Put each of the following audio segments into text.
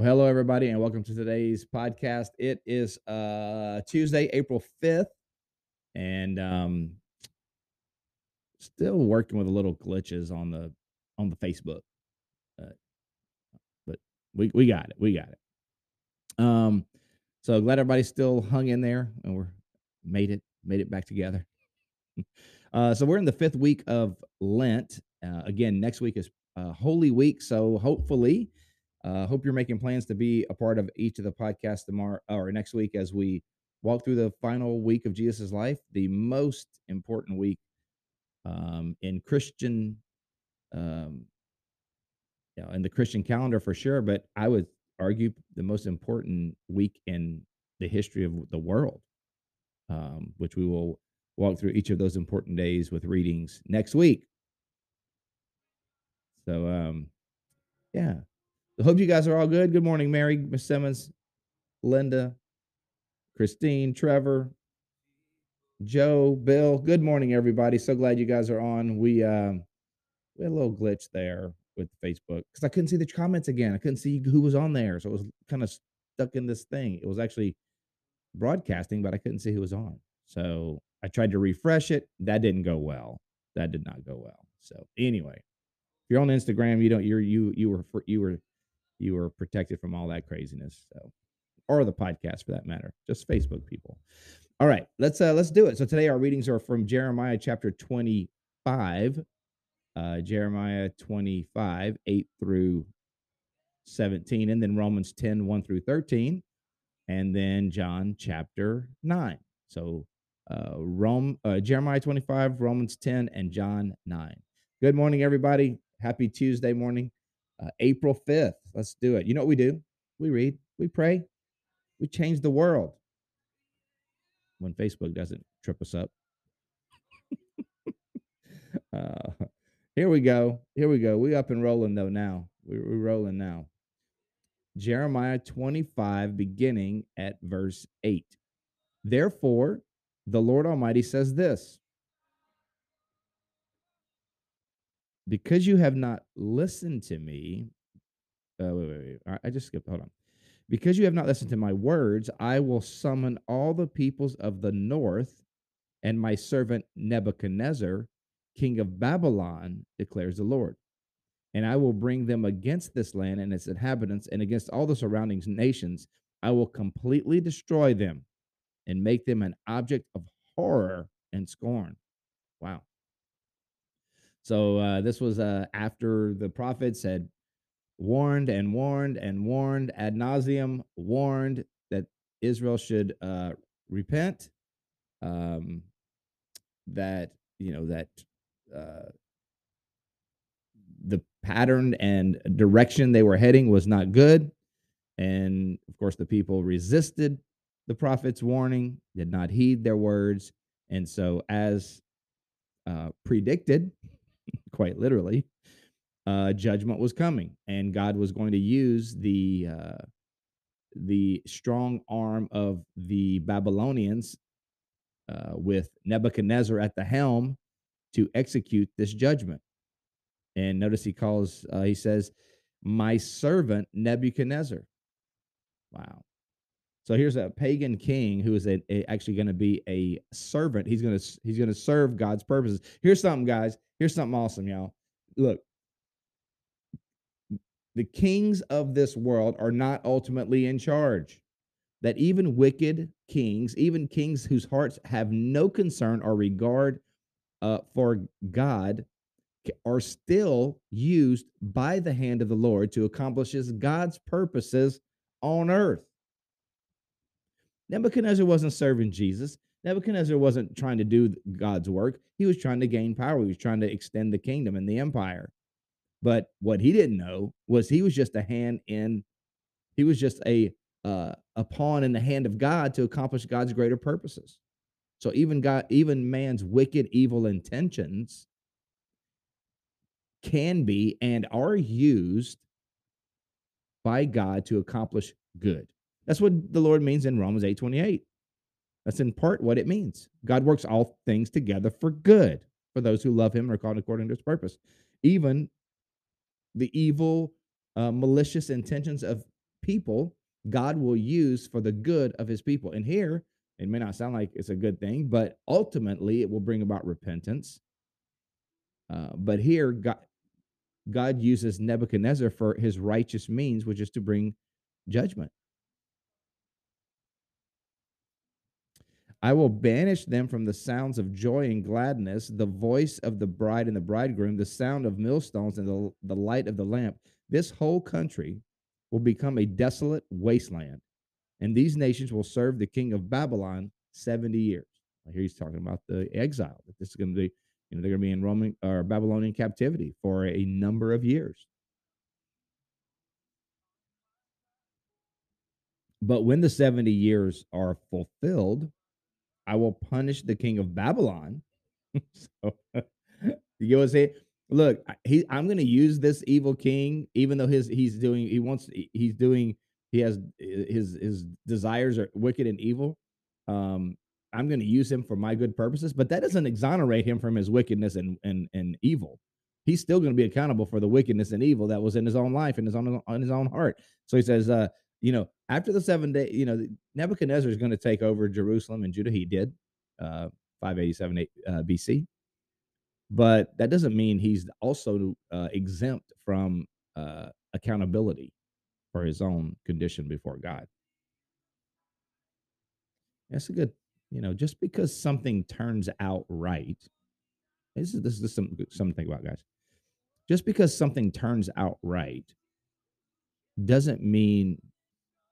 Well, hello everybody, and welcome to today's podcast. It is uh Tuesday, April 5th, and um still working with a little glitches on the on the Facebook. Uh, but we we got it. We got it. Um so glad everybody still hung in there and we're made it made it back together. uh so we're in the fifth week of Lent. Uh, again, next week is uh, Holy Week, so hopefully uh, hope you're making plans to be a part of each of the podcasts tomorrow or next week as we walk through the final week of Jesus' life, the most important week um, in Christian, um, you know, in the Christian calendar for sure. But I would argue the most important week in the history of the world, um, which we will walk through each of those important days with readings next week. So, um, yeah, Hope you guys are all good. Good morning, Mary, Miss Simmons, Linda, Christine, Trevor, Joe, Bill. Good morning, everybody. So glad you guys are on. We um we had a little glitch there with Facebook because I couldn't see the comments again. I couldn't see who was on there, so it was kind of stuck in this thing. It was actually broadcasting, but I couldn't see who was on. So I tried to refresh it. That didn't go well. That did not go well. So anyway, if you're on Instagram, you don't you're you you were you were you are protected from all that craziness. So, or the podcast for that matter, just Facebook people. All right, let's uh let's do it. So today our readings are from Jeremiah chapter 25, uh Jeremiah 25, 8 through 17, and then Romans 10, 1 through 13, and then John chapter 9. So uh Rome uh Jeremiah 25, Romans 10, and John 9. Good morning, everybody. Happy Tuesday morning uh, April 5th. Let's do it. You know what we do? We read, we pray, we change the world. When Facebook doesn't trip us up. uh, here we go. Here we go. We up and rolling though now. We're, we're rolling now. Jeremiah 25, beginning at verse 8. Therefore, the Lord Almighty says this because you have not listened to me. Uh, wait, wait, wait. I just skipped. Hold on. Because you have not listened to my words, I will summon all the peoples of the north and my servant Nebuchadnezzar, king of Babylon, declares the Lord. And I will bring them against this land and its inhabitants and against all the surrounding nations. I will completely destroy them and make them an object of horror and scorn. Wow. So uh, this was uh, after the prophets had warned and warned and warned ad nauseum, warned that Israel should uh, repent, um, that you know that uh, the pattern and direction they were heading was not good, and of course the people resisted the prophet's warning, did not heed their words, and so as uh, predicted quite literally, uh, judgment was coming, and God was going to use the uh, the strong arm of the Babylonians uh, with Nebuchadnezzar at the helm to execute this judgment. And notice he calls, uh, he says, "My servant Nebuchadnezzar." Wow. So here's a pagan king who is a, a, actually going to be a servant. He's going to he's going to serve God's purposes. Here's something, guys. Here's something awesome, y'all. Look, the kings of this world are not ultimately in charge. That even wicked kings, even kings whose hearts have no concern or regard uh, for God, are still used by the hand of the Lord to accomplish God's purposes on earth. Nebuchadnezzar wasn't serving Jesus. Nebuchadnezzar wasn't trying to do God's work. He was trying to gain power. He was trying to extend the kingdom and the empire. But what he didn't know was he was just a hand in, he was just a uh, a pawn in the hand of God to accomplish God's greater purposes. So even God, even man's wicked, evil intentions can be and are used by God to accomplish good. That's what the Lord means in Romans 8 28. That's in part what it means. God works all things together for good for those who love him and are called according to his purpose. Even the evil, uh, malicious intentions of people, God will use for the good of his people. And here, it may not sound like it's a good thing, but ultimately it will bring about repentance. Uh, but here, God, God uses Nebuchadnezzar for his righteous means, which is to bring judgment. I will banish them from the sounds of joy and gladness, the voice of the bride and the bridegroom, the sound of millstones and the, the light of the lamp. This whole country will become a desolate wasteland, and these nations will serve the king of Babylon 70 years. I hear he's talking about the exile, that this is going to be, you know, they're going to be in Roman or Babylonian captivity for a number of years. But when the 70 years are fulfilled, I will punish the king of Babylon. so, you get what I'm saying? Look, he, I'm going to use this evil king, even though his he's doing he wants he's doing he has his his desires are wicked and evil. Um, I'm going to use him for my good purposes, but that doesn't exonerate him from his wickedness and and and evil. He's still going to be accountable for the wickedness and evil that was in his own life and his own on his own heart. So he says, uh, you know, after the seven day, you know, Nebuchadnezzar is going to take over Jerusalem and Judah. He did, uh, 587 uh, BC. But that doesn't mean he's also uh, exempt from uh, accountability for his own condition before God. That's a good, you know, just because something turns out right. This is this is some something to think about, guys. Just because something turns out right doesn't mean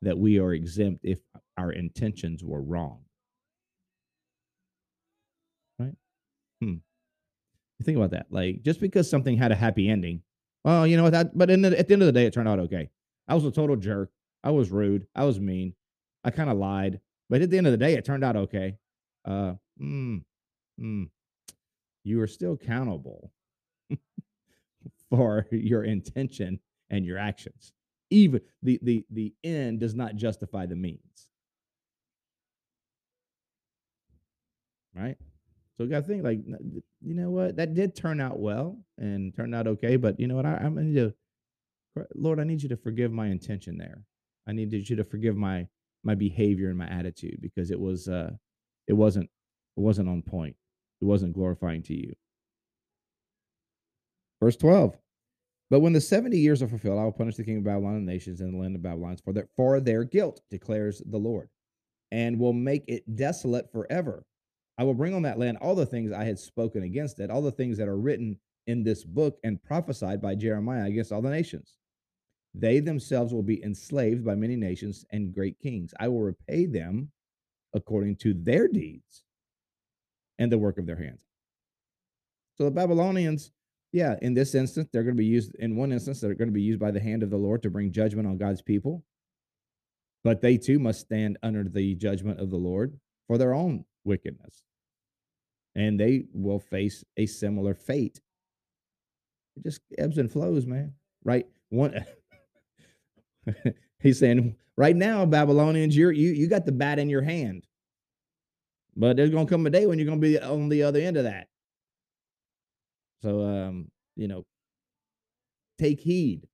that we are exempt if our intentions were wrong. Right? Hmm. You think about that. Like, just because something had a happy ending, well, you know what? That, but the, at the end of the day, it turned out okay. I was a total jerk. I was rude. I was mean. I kind of lied. But at the end of the day, it turned out okay. Uh, mm, mm, you are still accountable for your intention and your actions even the the the end does not justify the means. Right? So you got to think like you know what? That did turn out well and turned out okay but you know what? I, i'm going to lord i need you to forgive my intention there. I needed you to forgive my my behavior and my attitude because it was uh it wasn't it wasn't on point. It wasn't glorifying to you. Verse 12 but when the 70 years are fulfilled, I will punish the king of Babylon and the nations in the land of Babylon for their, for their guilt, declares the Lord, and will make it desolate forever. I will bring on that land all the things I had spoken against it, all the things that are written in this book and prophesied by Jeremiah against all the nations. They themselves will be enslaved by many nations and great kings. I will repay them according to their deeds and the work of their hands. So the Babylonians yeah, in this instance, they're going to be used in one instance, they're going to be used by the hand of the Lord to bring judgment on God's people. But they too must stand under the judgment of the Lord for their own wickedness. And they will face a similar fate. It just ebbs and flows, man. Right? One he's saying, right now, Babylonians, you're you you got the bat in your hand. But there's gonna come a day when you're gonna be on the other end of that. So, um, you know, take heed.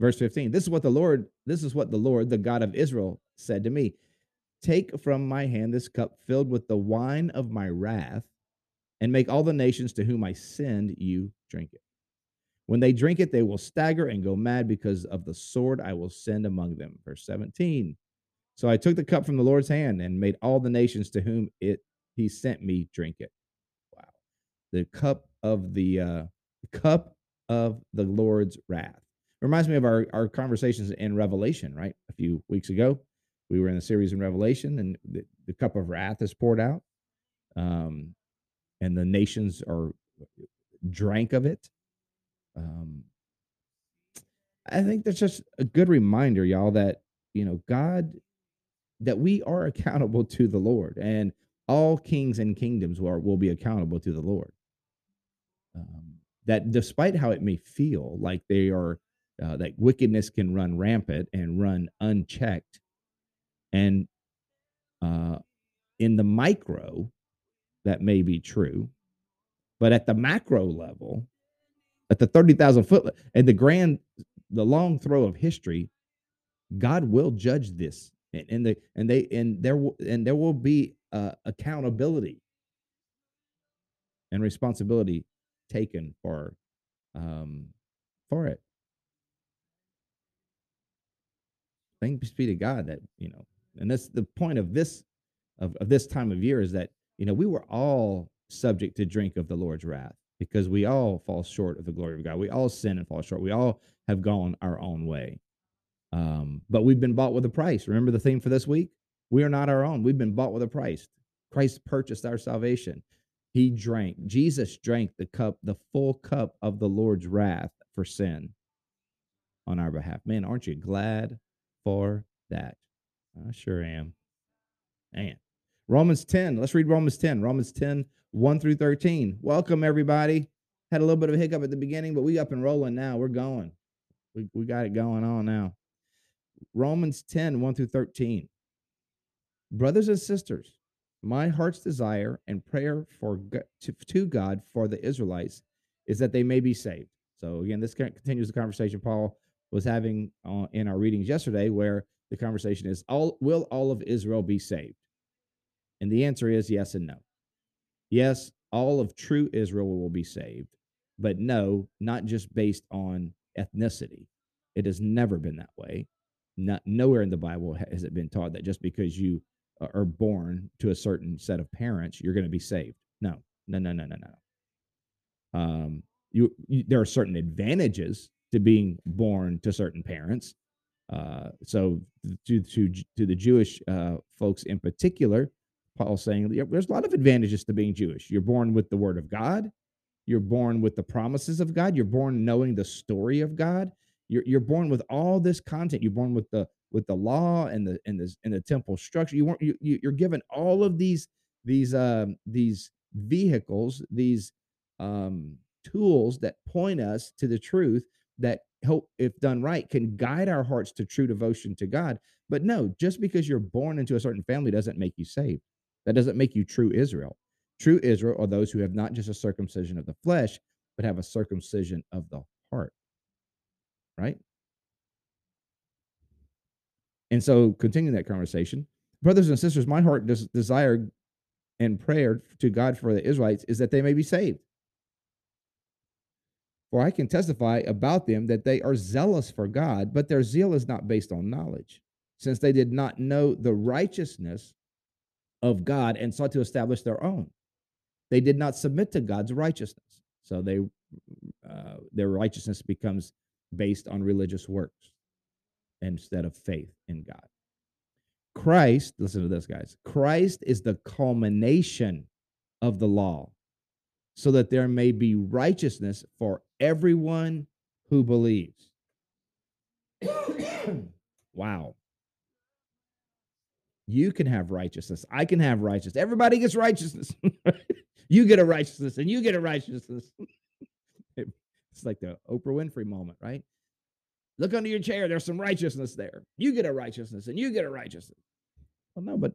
Verse 15. This is what the Lord, this is what the Lord, the God of Israel, said to me Take from my hand this cup filled with the wine of my wrath, and make all the nations to whom I send you drink it. When they drink it, they will stagger and go mad because of the sword I will send among them. Verse 17. So I took the cup from the Lord's hand and made all the nations to whom it he sent me drink it the cup of the uh, cup of the Lord's wrath. It Reminds me of our, our conversations in Revelation, right? A few weeks ago, we were in a series in Revelation, and the cup of wrath is poured out, um, and the nations are drank of it. Um, I think that's just a good reminder, y'all, that you know God, that we are accountable to the Lord, and all kings and kingdoms will, will be accountable to the Lord. Um, that despite how it may feel like they are, uh, that wickedness can run rampant and run unchecked, and uh, in the micro, that may be true, but at the macro level, at the thirty thousand foot, and the grand, the long throw of history, God will judge this, and, and the and they and there will and there will be uh, accountability and responsibility taken for um, for it. Thanks be to God that you know, and that's the point of this of, of this time of year is that you know we were all subject to drink of the Lord's wrath because we all fall short of the glory of God. We all sin and fall short. We all have gone our own way. Um, but we've been bought with a price. Remember the theme for this week? We are not our own. We've been bought with a price. Christ purchased our salvation. He drank, Jesus drank the cup, the full cup of the Lord's wrath for sin on our behalf. Man, aren't you glad for that? I sure am. Man. Romans 10. Let's read Romans 10. Romans 10, 1 through 13. Welcome, everybody. Had a little bit of a hiccup at the beginning, but we up and rolling now. We're going. We, we got it going on now. Romans 10, 1 through 13. Brothers and sisters, my heart's desire and prayer for to, God for the Israelites is that they may be saved. So again, this continues the conversation Paul was having uh, in our readings yesterday, where the conversation is: all will all of Israel be saved? And the answer is yes and no. Yes, all of true Israel will be saved, but no, not just based on ethnicity. It has never been that way. Not nowhere in the Bible has it been taught that just because you are born to a certain set of parents, you're going to be saved. No, no, no, no, no, no. Um, you, you, there are certain advantages to being born to certain parents. Uh, so to to to the Jewish uh, folks in particular, Paul's saying there's a lot of advantages to being Jewish. You're born with the Word of God. You're born with the promises of God. You're born knowing the story of God. You're you're born with all this content. You're born with the with the law and the and the and the temple structure. You weren't you, you're given all of these these um these vehicles, these um tools that point us to the truth that help if done right can guide our hearts to true devotion to God. But no, just because you're born into a certain family doesn't make you saved. That doesn't make you true Israel. True Israel are those who have not just a circumcision of the flesh, but have a circumcision of the heart. Right? And so, continuing that conversation, brothers and sisters, my heart des- desire and prayer to God for the Israelites is that they may be saved. For I can testify about them that they are zealous for God, but their zeal is not based on knowledge, since they did not know the righteousness of God and sought to establish their own. They did not submit to God's righteousness, so they uh, their righteousness becomes based on religious works instead of faith in God. Christ, listen to this, guys. Christ is the culmination of the law so that there may be righteousness for everyone who believes. wow. You can have righteousness. I can have righteousness. Everybody gets righteousness. you get a righteousness and you get a righteousness. it's like the Oprah Winfrey moment, right? Look under your chair. There's some righteousness there. You get a righteousness and you get a righteousness. Well, no, but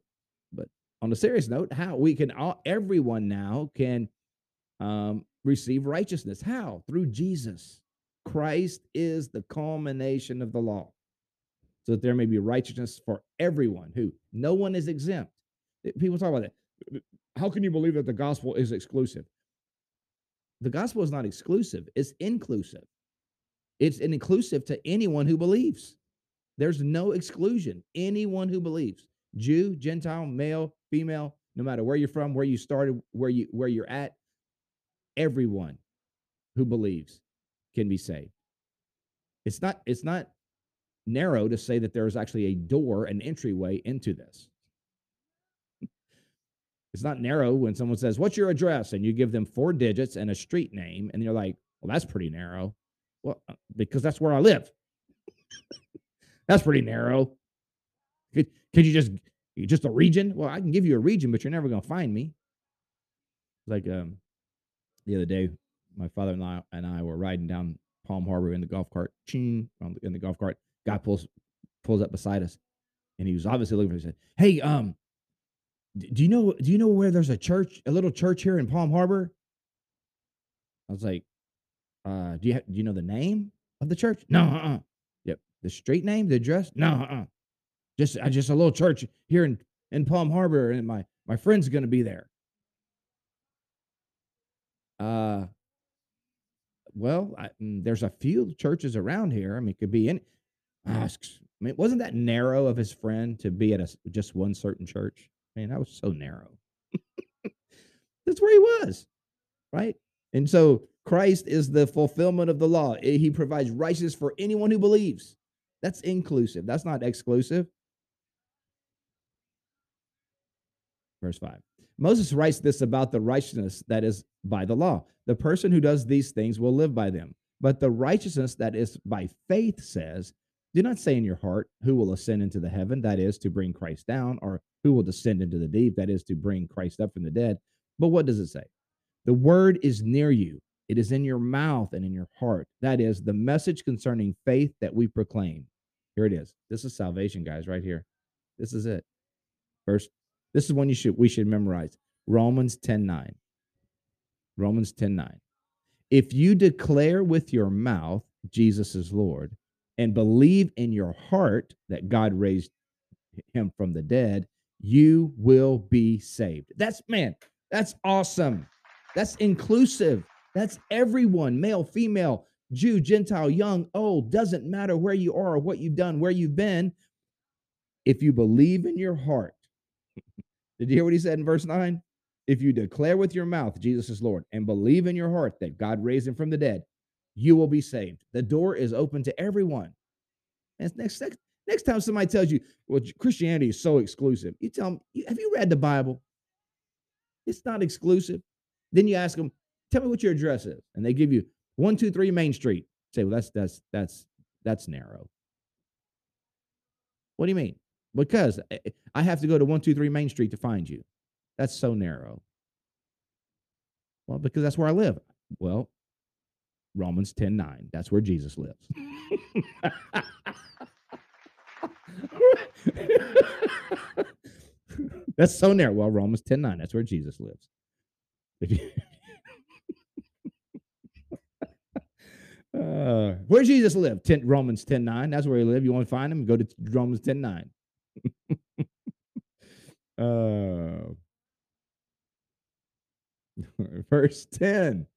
but on a serious note, how we can all everyone now can um, receive righteousness. How? Through Jesus. Christ is the culmination of the law, so that there may be righteousness for everyone who no one is exempt. Eh, people talk about that. Eh, eh, how can you believe that the gospel is exclusive? The gospel is not exclusive, it's inclusive. It's inclusive to anyone who believes. There's no exclusion. Anyone who believes, Jew, Gentile, male, female, no matter where you're from, where you started, where you where you're at, everyone who believes can be saved. It's not it's not narrow to say that there is actually a door, an entryway into this. It's not narrow when someone says, What's your address? And you give them four digits and a street name, and you're like, Well, that's pretty narrow. Well, uh, because that's where I live. that's pretty narrow. Could, could you just just a region? Well, I can give you a region, but you're never gonna find me. Like um the other day, my father and I and I were riding down Palm Harbor in the golf cart. Ching in the golf cart. Guy pulls pulls up beside us, and he was obviously looking for. He said, "Hey, um, do you know do you know where there's a church, a little church here in Palm Harbor?" I was like, uh, "Do you do you know the name of the church?" No, uh-uh. Yep, the street name, the address? No, uh-uh. Just uh, just a little church here in in Palm Harbor, and my my friend's going to be there. Uh, well, I, mm, there's a few churches around here. I mean, it could be in. Asks. I mean, wasn't that narrow of his friend to be at a, just one certain church? I mean, that was so narrow. That's where he was, right? And so Christ is the fulfillment of the law. Eh, he provides righteousness for anyone who believes. That's inclusive. That's not exclusive. Verse 5. Moses writes this about the righteousness that is by the law. The person who does these things will live by them. But the righteousness that is by faith says, Do not say in your heart, Who will ascend into the heaven, that is to bring Christ down, or who will descend into the deep, that is to bring Christ up from the dead. But what does it say? The word is near you, it is in your mouth and in your heart. That is the message concerning faith that we proclaim. Here it is. This is salvation, guys, right here. This is it. First, this is one you should we should memorize. Romans 10 9. Romans 10 9. If you declare with your mouth Jesus is Lord and believe in your heart that God raised him from the dead, you will be saved. That's man, that's awesome. That's inclusive. That's everyone, male, female, Jew, Gentile, young, old, doesn't matter where you are what you've done, where you've been. If you believe in your heart did you hear what he said in verse 9? If you declare with your mouth Jesus is Lord and believe in your heart that God raised him from the dead, you will be saved. The door is open to everyone. And next, next, next time somebody tells you, well, Christianity is so exclusive, you tell them, have you read the Bible? It's not exclusive. Then you ask them, tell me what your address is. And they give you 123 Main Street. Say, well, that's that's that's that's narrow. What do you mean? because eh, eh, I have to go to 123 Main Street to find you. That's so narrow. Well, because that's where I live. Well, Romans 10 9. That's where Jesus lives. that's so narrow. Well, Romans 10 9. That's where Jesus lives. Uh, where Jesus live? 10, Romans 10 9. That's where he lived. You want to find him? Go to Romans 10 9. uh, verse 10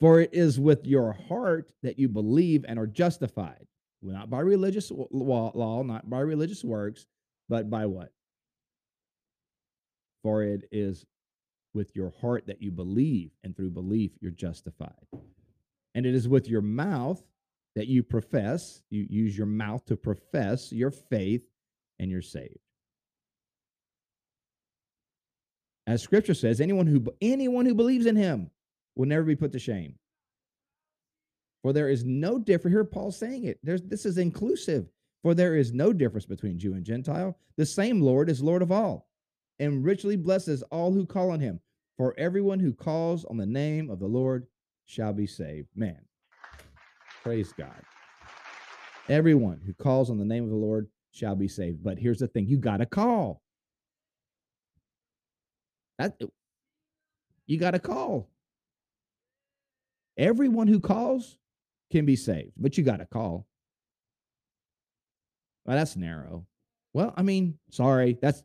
For it is with your heart that you believe and are justified, not by religious law, not by religious works, but by what? For it is with your heart that you believe, and through belief you're justified. And it is with your mouth that you profess, you use your mouth to profess your faith, and you're saved. As scripture says, anyone who anyone who believes in him will never be put to shame. For there is no difference. Here, Paul's saying it. There's this is inclusive. For there is no difference between Jew and Gentile. The same Lord is Lord of all, and richly blesses all who call on him. For everyone who calls on the name of the Lord shall be saved. Man, Praise God. Everyone who calls on the name of the Lord shall be saved. But here's the thing you got to call. That you got to call. Everyone who calls can be saved, but you got to call. Well, that's narrow. Well, I mean, sorry, that's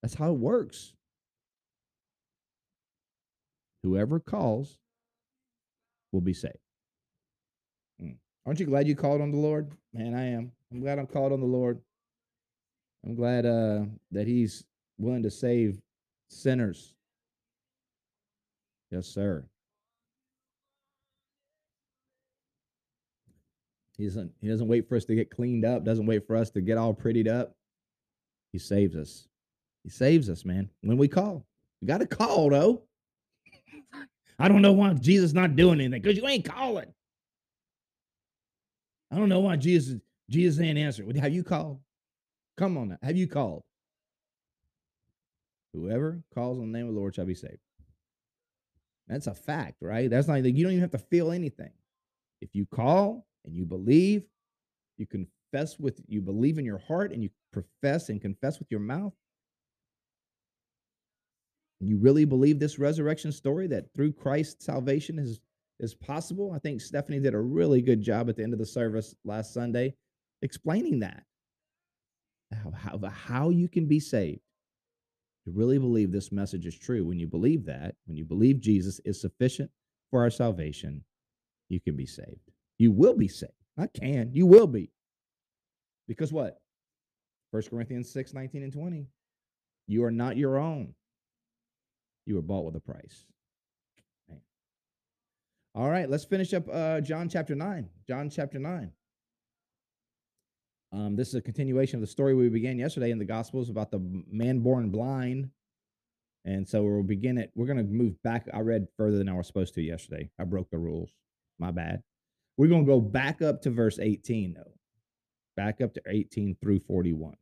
that's how it works. Whoever calls will be saved. Aren't you glad you called on the Lord? Man, I am. I'm glad I'm called on the Lord. I'm glad uh, that He's willing to save sinners. Yes, sir. He doesn't, he doesn't wait for us to get cleaned up, doesn't wait for us to get all prettied up. He saves us. He saves us, man, when we call. You got to call, though. I don't know why Jesus not doing anything because you ain't calling. I don't know why Jesus Jesus ain't answering. Have you called? Come on now. Have you called? Whoever calls on the name of the Lord shall be saved. That's a fact, right? That's not like you don't even have to feel anything. If you call and you believe, you confess with you believe in your heart and you profess and confess with your mouth. You really believe this resurrection story that through Christ salvation is is possible? I think Stephanie did a really good job at the end of the service last Sunday explaining that. How, how, how you can be saved. To really believe this message is true, when you believe that, when you believe Jesus is sufficient for our salvation, you can be saved. You will be saved. I can. You will be. Because what? 1 Corinthians 6, 19 and 20. You are not your own. You were bought with a price. Man. All right, let's finish up uh, John chapter 9. John chapter 9. Um, this is a continuation of the story we began yesterday in the Gospels about the man born blind. And so we'll begin it. We're going to move back. I read further than I was supposed to yesterday. I broke the rules. My bad. We're going to go back up to verse 18, though. Back up to 18 through 41.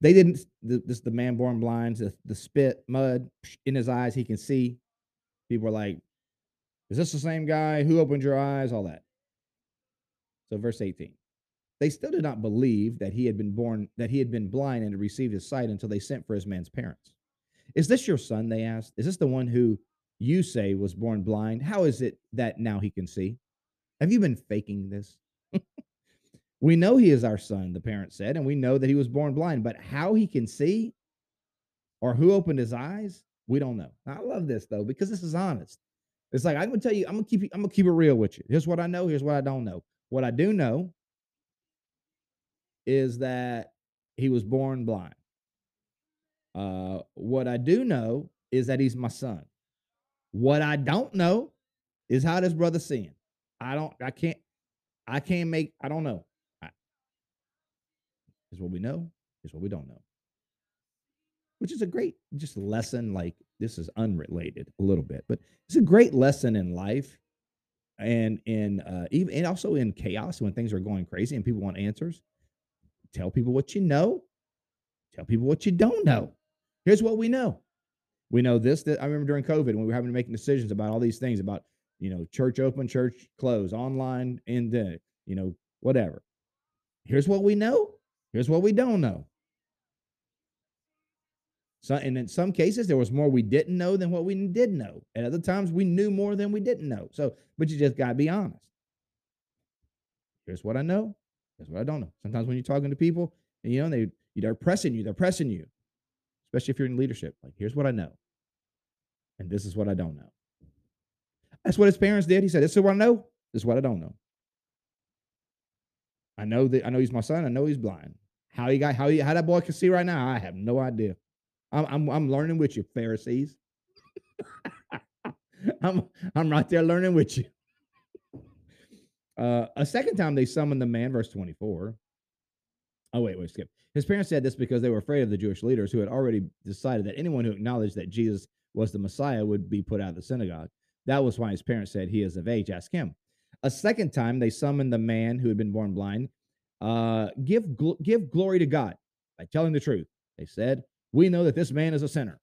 They didn't, this is the man born blind, the, the spit, mud in his eyes, he can see. People are like, Is this the same guy? Who opened your eyes? All that. So, verse 18. They still did not believe that he had been born, that he had been blind and received his sight until they sent for his man's parents. Is this your son? They asked. Is this the one who you say was born blind? How is it that now he can see? Have you been faking this? We know he is our son, the parents said, and we know that he was born blind, but how he can see or who opened his eyes, we don't know. I love this though, because this is honest. It's like I'm gonna tell you, I'm gonna keep I'm gonna keep it real with you. Here's what I know, here's what I don't know. What I do know is that he was born blind. Uh, what I do know is that he's my son. What I don't know is how this brother seeing. I don't. I can't. I can't make. I don't know. Is what we know. Is what we don't know. Which is a great just lesson. Like this is unrelated a little bit, but it's a great lesson in life, and in uh, even and also in chaos when things are going crazy and people want answers. Tell people what you know. Tell people what you don't know. Here's what we know. We know this that I remember during COVID when we were having to make decisions about all these things about, you know, church open, church close, online, and then, you know, whatever. Here's what we know. Here's what we don't know. So, and in some cases, there was more we didn't know than what we did know. At other times, we knew more than we didn't know. So, but you just got to be honest. Here's what I know. That's what I don't know. Sometimes when you're talking to people, and you know, they they're pressing you, they're pressing you, especially if you're in leadership. Like, here's what I know, and this is what I don't know. That's what his parents did. He said, "This is what I know. This is what I don't know. I know that I know he's my son. I know he's blind. How he got how he how that boy can see right now, I have no idea. I'm I'm, I'm learning with you, Pharisees. I'm I'm right there learning with you. Uh, a second time they summoned the man, verse 24. Oh, wait, wait, skip. His parents said this because they were afraid of the Jewish leaders who had already decided that anyone who acknowledged that Jesus was the Messiah would be put out of the synagogue. That was why his parents said, He is of age, ask him. A second time they summoned the man who had been born blind. Uh, give, gl- give glory to God by telling the truth. They said, We know that this man is a sinner.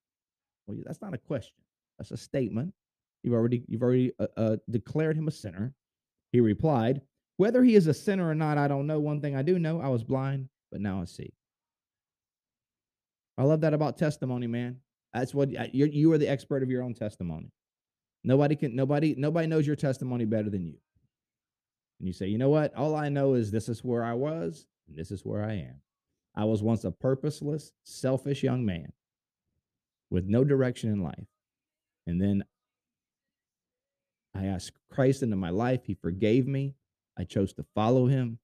Well, that's not a question. That's a statement. You've already you've already uh, uh, declared him a sinner. He replied, Whether he is a sinner or not, I don't know. One thing I do know I was blind, but now I see. I love that about testimony, man. That's what you're, you are the expert of your own testimony. Nobody can, nobody, nobody knows your testimony better than you. And you say, you know what? All I know is this is where I was, and this is where I am. I was once a purposeless, selfish young man with no direction in life. And then I asked Christ into my life. He forgave me. I chose to follow him,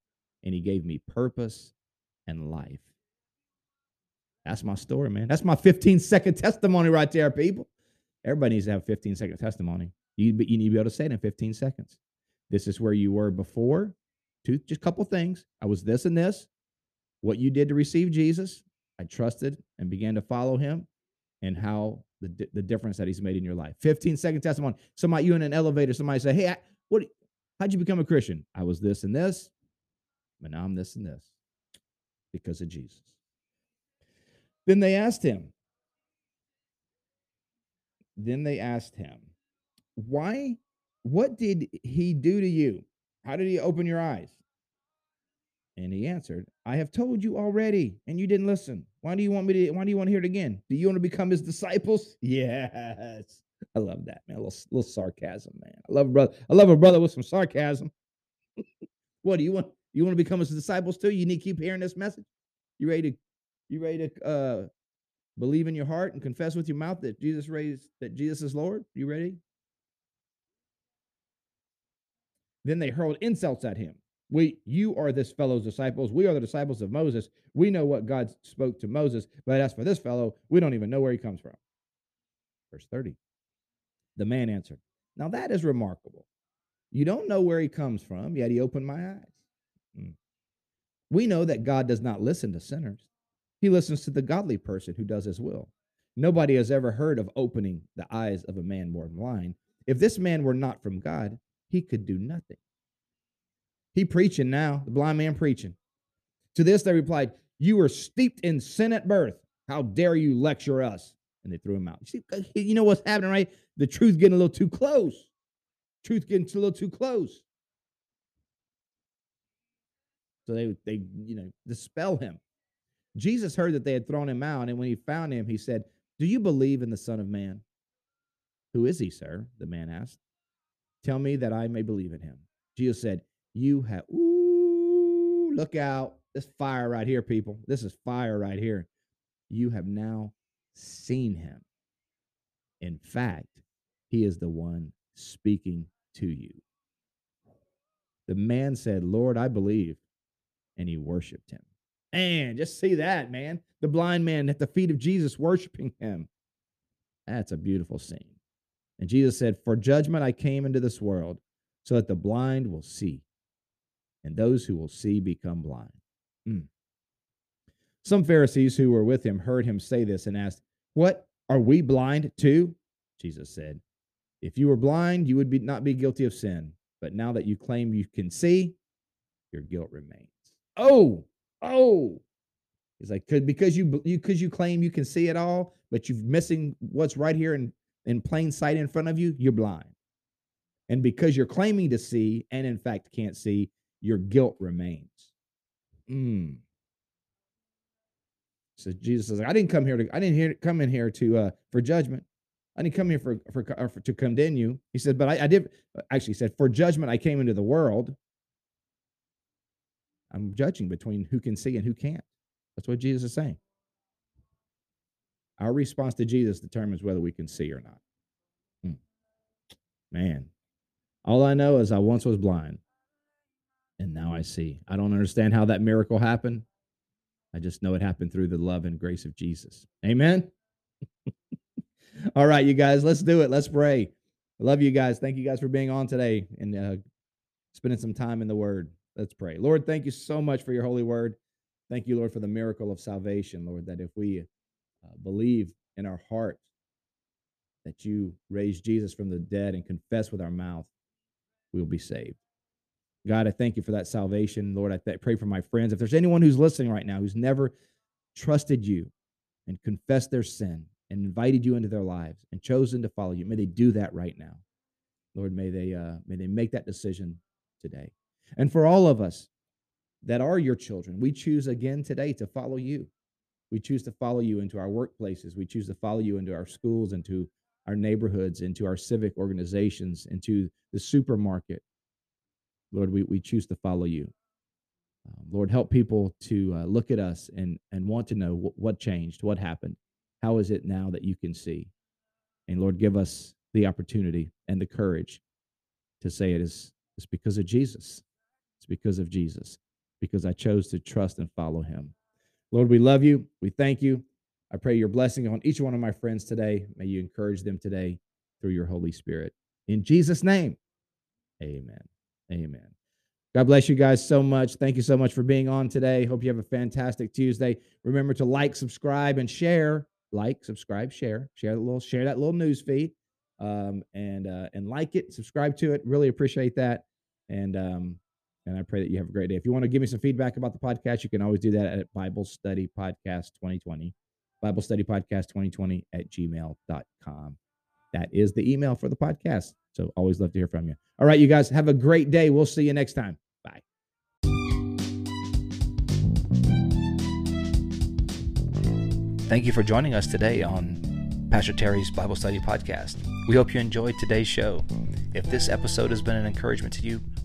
and he gave me purpose and life. That's my story, man. That's my 15 second testimony right there, people. Everybody needs to have a 15 second testimony. You, you need to be able to say it in 15 seconds. This is where you were before. Two, just a couple things. I was this and this. What you did to receive Jesus, I trusted and began to follow him and how the, the difference that he's made in your life. 15 second testimony. Somebody, you in an elevator, somebody say, Hey, I, what, how'd you become a Christian? I was this and this, but now I'm this and this because of Jesus. Then they asked him, then they asked him, Why? What did he do to you? How did he open your eyes? And he answered, I have told you already, and you didn't listen. Why do you want me to? Why do you want to hear it again? Do you want to become his disciples? Yes. I love that, man. A little, little sarcasm, man. I love a brother. I love a brother with some sarcasm. what do you want? You want to become his disciples too? You need to keep hearing this message. You ready to you ready to uh believe in your heart and confess with your mouth that Jesus raised that Jesus is Lord? You ready? Then they hurled insults at him. We, you are this fellow's disciples. We are the disciples of Moses. We know what God spoke to Moses, but as for this fellow, we don't even know where he comes from. Verse 30. The man answered, Now that is remarkable. You don't know where he comes from, yet he opened my eyes. Hmm. We know that God does not listen to sinners, he listens to the godly person who does his will. Nobody has ever heard of opening the eyes of a man born blind. If this man were not from God, he could do nothing. He preaching now, the blind man preaching. To this they replied, You were steeped in sin at birth. How dare you lecture us? And they threw him out. You, see, uh, you know what's happening, right? The truth getting a little too close. Truth getting a little too close. So they they you know dispel him. Jesus heard that they had thrown him out, and when he found him, he said, Do you believe in the Son of Man? Who is he, sir? The man asked. Tell me that I may believe in him. Jesus said, You have, ooh, look out. This fire right here, people. This is fire right here. You have now seen him. In fact, he is the one speaking to you. The man said, Lord, I believe. And he worshiped him. Man, just see that, man. The blind man at the feet of Jesus worshiping him. That's a beautiful scene. And Jesus said, For judgment I came into this world, so that the blind will see, and those who will see become blind. Mm. Some Pharisees who were with him heard him say this and asked, What? Are we blind too? Jesus said, If you were blind, you would be, not be guilty of sin. But now that you claim you can see, your guilt remains. Oh, oh. He's like, because you because you claim you can see it all, but you're missing what's right here in, in plain sight in front of you, you're blind. And because you're claiming to see and in fact can't see, your guilt remains. Mm. So Jesus says, I didn't come here to I didn't here, come in here to uh for judgment. I didn't come here for for, uh, for to condemn you. He said, but I, I did actually said, for judgment I came into the world. I'm judging between who can see and who can't. That's what Jesus is saying. Our response to Jesus determines whether we can see or not. Hmm. Man, all I know is I once was blind and now I see. I don't understand how that miracle happened. I just know it happened through the love and grace of Jesus. Amen. all right, you guys, let's do it. Let's pray. I love you guys. Thank you guys for being on today and uh, spending some time in the Word. Let's pray. Lord, thank you so much for your holy word. Thank you, Lord, for the miracle of salvation, Lord, that if we uh, believe in our heart that you raised Jesus from the dead and confess with our mouth, we will be saved. God, I thank you for that salvation. Lord, I th- pray for my friends. If there's anyone who's listening right now who's never trusted you and confessed their sin and invited you into their lives and chosen to follow you, may they do that right now. Lord, may they uh, may they make that decision today. And for all of us that are your children, we choose again today to follow you. We choose to follow you into our workplaces. We choose to follow you into our schools, into our neighborhoods, into our civic organizations, into the supermarket. Lord, we, we choose to follow you. Um, Lord, help people to uh, look at us and, and want to know what, what changed, what happened. How is it now that you can see? And Lord, give us the opportunity and the courage to say it is it's because of Jesus. It's because of Jesus, because I chose to trust and follow him. Lord, we love you. We thank you. I pray your blessing on each one of my friends today. May you encourage them today through your Holy Spirit. In Jesus' name, amen. Amen. God bless you guys so much. Thank you so much for being on today. Hope you have a fantastic Tuesday. Remember to like, subscribe, and share. Like, subscribe, share, share that little, share that little news feed, um, and uh, and like it, subscribe to it. Really appreciate that, and um, and I pray that you have a great day. If you want to give me some feedback about the podcast, you can always do that at Bible Study Podcast 2020, Bible Study Podcast 2020 at gmail.com. That is the email for the podcast. So always love to hear from you. All right, you guys have a great day. We'll see you next time. Bye. Thank you for joining us today on Pastor Terry's Bible Study Podcast. We hope you enjoyed today's show. If this episode has been an encouragement to you,